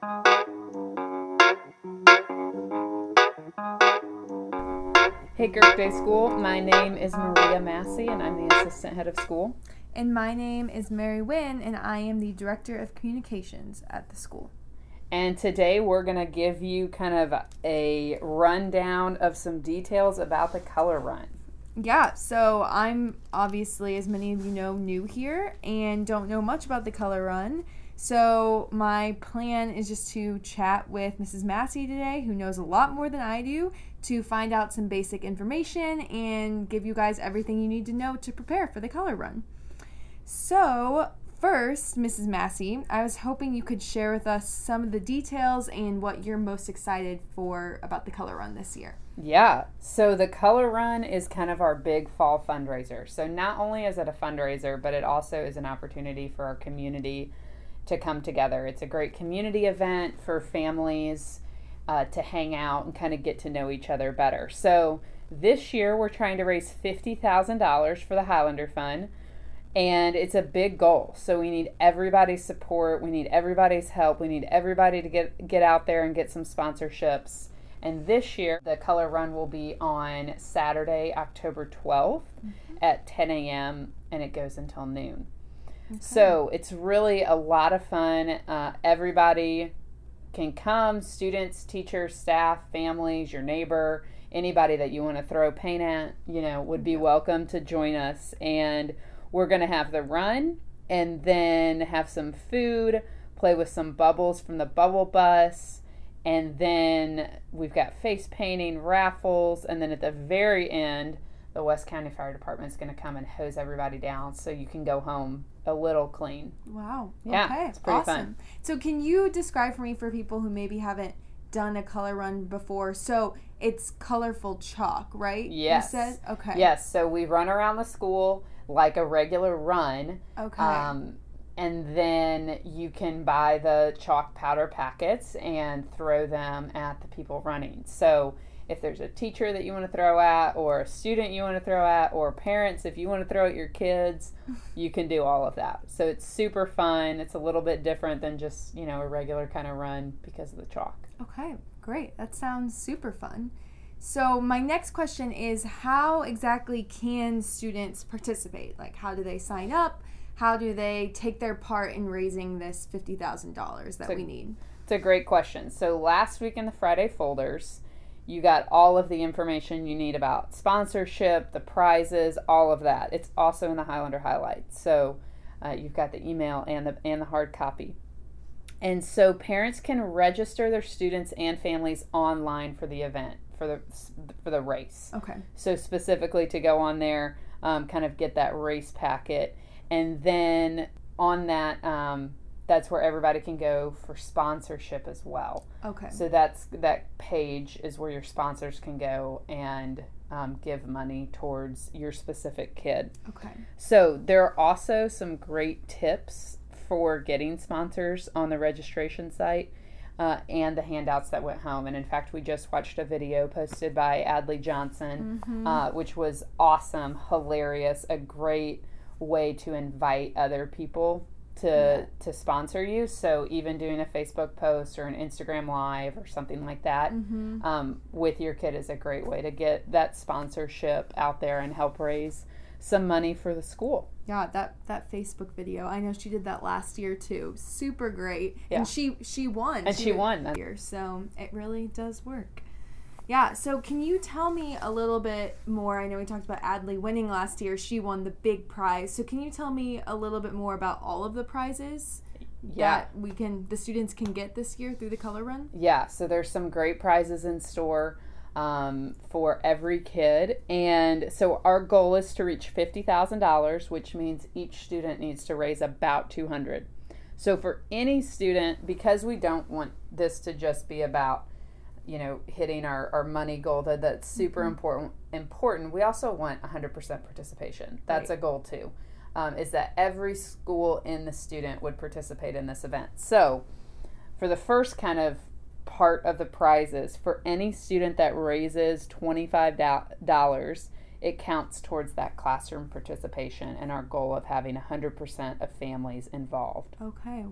Hey, Kirk Day School. My name is Maria Massey, and I'm the assistant head of school. And my name is Mary Wynn, and I am the director of communications at the school. And today we're going to give you kind of a rundown of some details about the color run. Yeah, so I'm obviously, as many of you know, new here and don't know much about the color run. So my plan is just to chat with Mrs. Massey today, who knows a lot more than I do, to find out some basic information and give you guys everything you need to know to prepare for the color run. So, first, Mrs. Massey, I was hoping you could share with us some of the details and what you're most excited for about the color run this year. Yeah, so the color run is kind of our big fall fundraiser. So, not only is it a fundraiser, but it also is an opportunity for our community to come together. It's a great community event for families uh, to hang out and kind of get to know each other better. So this year we're trying to raise $50,000 for the Highlander Fund. And it's a big goal. So we need everybody's support. We need everybody's help. We need everybody to get get out there and get some sponsorships. And this year, the color run will be on Saturday, October 12th mm-hmm. at 10 a.m. and it goes until noon. Okay. So it's really a lot of fun. Uh, everybody can come students, teachers, staff, families, your neighbor, anybody that you want to throw paint at, you know, would be welcome to join us. And we're going to have the run and then have some food, play with some bubbles from the bubble bus. And then we've got face painting, raffles, and then at the very end, the West County Fire Department is going to come and hose everybody down so you can go home a little clean. Wow. Yeah, okay. it's pretty awesome. fun. So, can you describe for me for people who maybe haven't done a color run before? So, it's colorful chalk, right? Yes. You said? Okay. Yes. So, we run around the school like a regular run. Okay. Um, and then you can buy the chalk powder packets and throw them at the people running. So, if there's a teacher that you want to throw at, or a student you want to throw at, or parents, if you want to throw at your kids, you can do all of that. So it's super fun. It's a little bit different than just, you know, a regular kind of run because of the chalk. Okay, great. That sounds super fun. So, my next question is how exactly can students participate? Like, how do they sign up? How do they take their part in raising this $50,000 that we need? It's a great question. So, last week in the Friday folders, you got all of the information you need about sponsorship, the prizes, all of that. It's also in the Highlander highlights. So uh, you've got the email and the and the hard copy. And so parents can register their students and families online for the event for the for the race. Okay. So specifically to go on there, um, kind of get that race packet, and then on that um, that's where everybody can go for sponsorship as well. Okay. So that's that page is where your sponsors can go and um, give money towards your specific kid. Okay. So there are also some great tips for getting sponsors on the registration site. Uh, and the handouts that went home. And in fact, we just watched a video posted by Adley Johnson, mm-hmm. uh, which was awesome, hilarious, a great way to invite other people to yeah. to sponsor you. So even doing a Facebook post or an Instagram live or something like that mm-hmm. um, with your kid is a great way to get that sponsorship out there and help raise some money for the school. Yeah, that that Facebook video. I know she did that last year too. Super great. Yeah. And she she won. And she, she won that year. So it really does work. Yeah, so can you tell me a little bit more? I know we talked about Adley winning last year. She won the big prize. So can you tell me a little bit more about all of the prizes yeah. that we can the students can get this year through the color run? Yeah, so there's some great prizes in store um, for every kid. And so our goal is to reach $50,000, which means each student needs to raise about 200. So for any student because we don't want this to just be about you know hitting our, our money goal that that's super mm-hmm. important important. We also want 100% participation. That's right. a goal too um, is that every school in the student would participate in this event. So for the first kind of part of the prizes for any student that raises $25 it counts towards that classroom participation and our goal of having 100% of families involved. Okay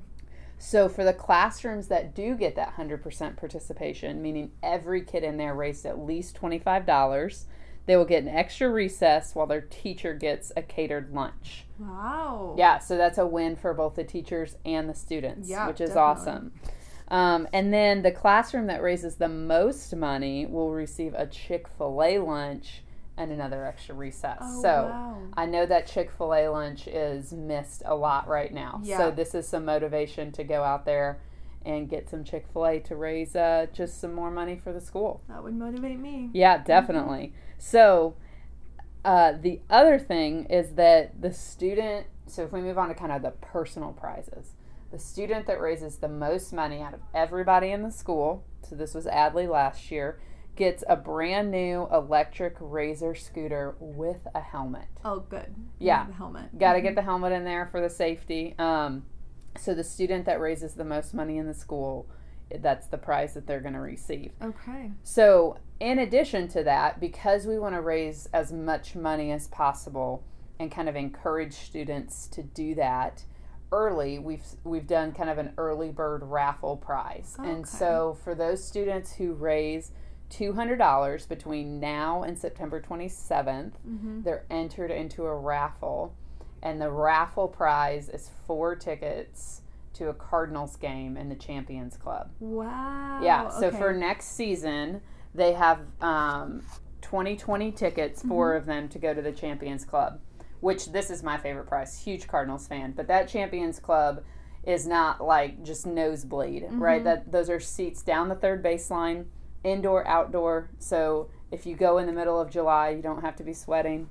So for the classrooms that do get that 100% participation, meaning every kid in there raised at least $25, they will get an extra recess while their teacher gets a catered lunch. Wow. Yeah, so that's a win for both the teachers and the students, Yeah, which is definitely. awesome. Um, and then the classroom that raises the most money will receive a Chick fil A lunch and another extra recess. Oh, so wow. I know that Chick fil A lunch is missed a lot right now. Yeah. So this is some motivation to go out there and get some Chick fil A to raise uh, just some more money for the school. That would motivate me. Yeah, definitely. So, uh, the other thing is that the student, so if we move on to kind of the personal prizes, the student that raises the most money out of everybody in the school, so this was Adley last year, gets a brand new electric Razor scooter with a helmet. Oh, good. Yeah. Helmet. Got to get the helmet in there for the safety. Um, so, the student that raises the most money in the school, that's the prize that they're going to receive. Okay. So, in addition to that, because we want to raise as much money as possible and kind of encourage students to do that early, we've we've done kind of an early bird raffle prize. And so for those students who raise $200 between now and September 27th, Mm-hmm. they're entered into a raffle and the raffle prize is four tickets to a Cardinals game in the Champions Club. Wow. Yeah. So okay. for next season, they have um, 2020 tickets, 4 Mm-hmm. of them to go to the Champions Club, which this is my favorite prize. Huge Cardinals fan, but that Champions Club is not like just nosebleed, Mm-hmm. right? That those are seats down the third baseline, indoor, outdoor. So if you go in the middle of July, you don't have to be sweating.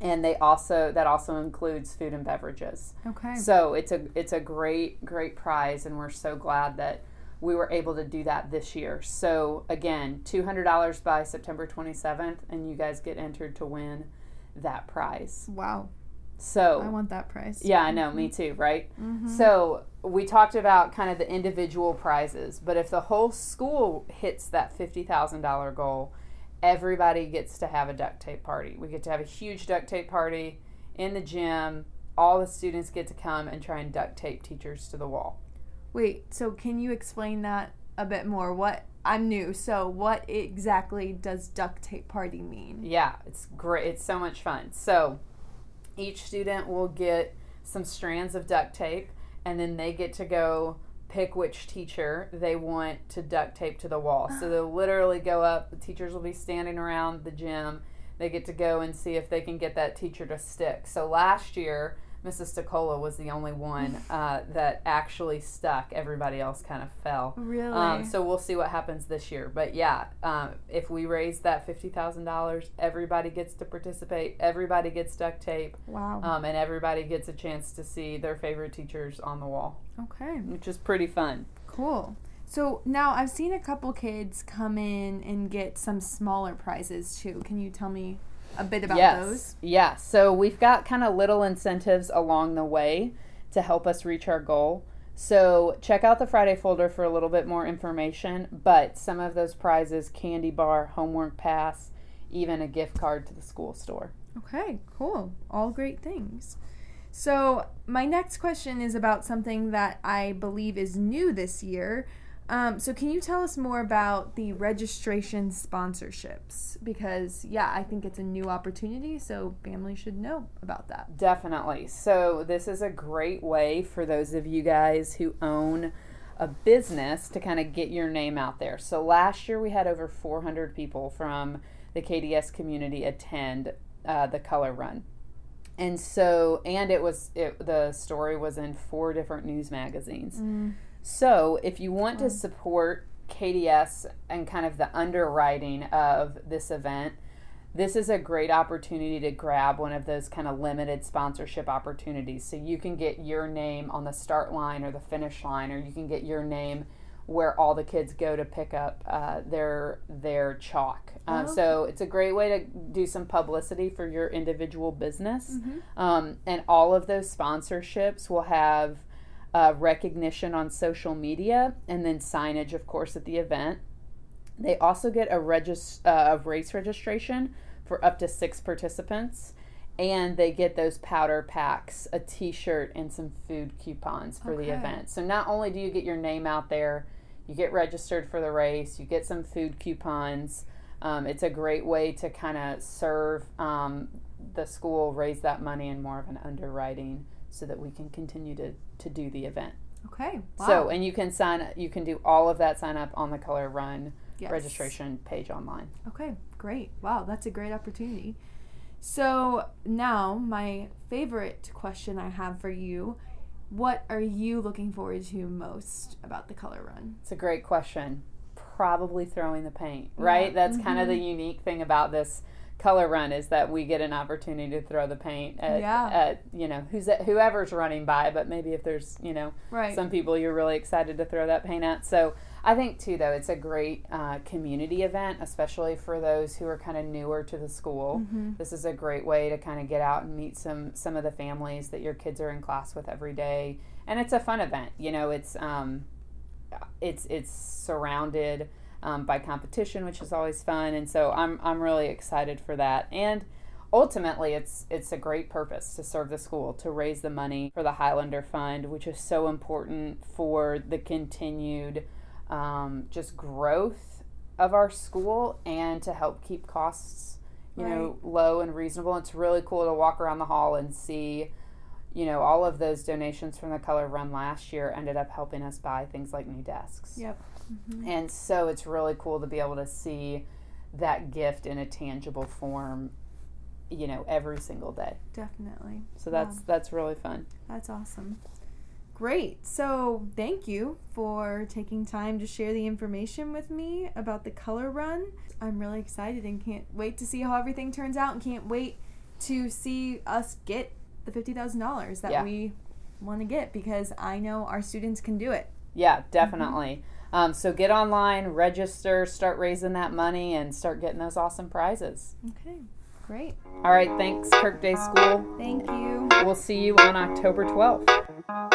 And they also that also includes food and beverages. Okay. So it's a it's a great great prize, and we're so glad that we were able to do that this year. So again, two hundred dollars by September twenty seventh, and you guys get entered to win that prize. Wow. So I want that prize. yeah, I know, me too, right? Mhm. So we talked about kind of the individual prizes, but if the whole school hits that fifty thousand dollar goal, everybody gets to have a duct tape party. We get to have a huge duct tape party in the gym. All the students get to come and try and duct tape teachers to the wall. Wait. So can you explain that a bit more? What I'm new. So what exactly does duct tape party mean? Yeah, it's great. It's so much fun. So each student will get some strands of duct tape, and then they get to go pick which teacher they want to duct tape to the wall. So they'll literally go up, the teachers will be standing around the gym. They get to go and see if they can get that teacher to stick. So last year, Mrs. Stokola was the only one uh, that actually stuck. Everybody else kind of fell. Really? Um, so we'll see what happens this year. But yeah, um, if we raise that fifty thousand dollars, everybody gets to participate. Everybody gets duct tape, wow. um, and everybody gets a chance to see their favorite teachers on the wall, okay. which is pretty fun. Cool. So now I've seen a couple kids come in and get some smaller prizes too. Can you tell me a bit about yes, those? yeah. So we've got kind of little incentives along the way to help us reach our goal. So check out the Friday folder for a little bit more information. But some of those prizes: candy bar, homework pass, even a gift card to the school store. Okay, cool. All great things. So, my next question is about something that I believe is new this year. Um, so, can you tell us more about the registration sponsorships? Because, yeah, I think it's a new opportunity, so families should know about that. Definitely. So, this is a great way for those of you guys who own a business to kind of get your name out there. So, last year we had over 400 people from the KDS community attend uh, the color run. And so, and it was, it, the story was in four different news magazines. Mm. So, if you want to mm. support KDS and kind of the underwriting of this event, this is a great opportunity to grab one of those kind of limited sponsorship opportunities. So you can get your name on the start line or the finish line, or you can get your name where all the kids go to pick up uh, their their chalk. Um, Oh, So it's a great way to do some publicity for your individual business. Um, and all of those sponsorships will have uh, recognition on social media and then signage, of course, at the event. They also get a, regis- uh, a race registration for up to six participants. And they get those powder packs, a T-shirt, and some food coupons for Okay. the event. So not only do you get your name out there, you get registered for the race, you get some food coupons. Um, it's a great way to kind of serve um, the school, raise that money, and more of an underwriting, so that we can continue to to do the event. Okay. Wow. So, and you can sign, you can do all of that sign up on the Color Run Yes. registration page online. Okay, great. Wow, that's a great opportunity. So now, my favorite question I have for you what are you looking forward to most about the color run? It's a great question. Probably throwing the paint, right? Yeah. That's kind of mm-hmm. the unique thing about this color run is that we get an opportunity to throw the paint at, Yeah. at you know who's at, whoever's running by. But maybe if there's you know Right. some people you're really excited to throw that paint at. So I think too though it's a great uh, community event, especially for those who are kind of newer to the school. Mhm. This is a great way to kind of get out and meet some some of the families that your kids are in class with every day, and it's a fun event. You know, it's um, it's it's surrounded um, by competition, which is always fun, and so I'm I'm really excited for that. And ultimately, it's it's a great purpose to serve the school to raise the money for the Highlander Fund, which is so important for the continued um, just growth of our school and to help keep costs you know low and reasonable. It's really cool to walk around the hall and see you know all of those donations from the color run last year ended up helping us buy things like new desks Yep. Mhm. and so it's really cool to be able to see that gift in a tangible form you know every single day Definitely. so that's that's really fun That's awesome. Great. So, thank you for taking time to share the information with me about the color run. I'm really excited and can't wait to see how everything turns out and can't wait to see us get the $50,000 that Yeah. we want to get because I know our students can do it. Yeah definitely um, so get online register start raising that money and start getting those awesome prizes Okay. Great. all right thanks kirk day school Thank you. we'll see you on october 12th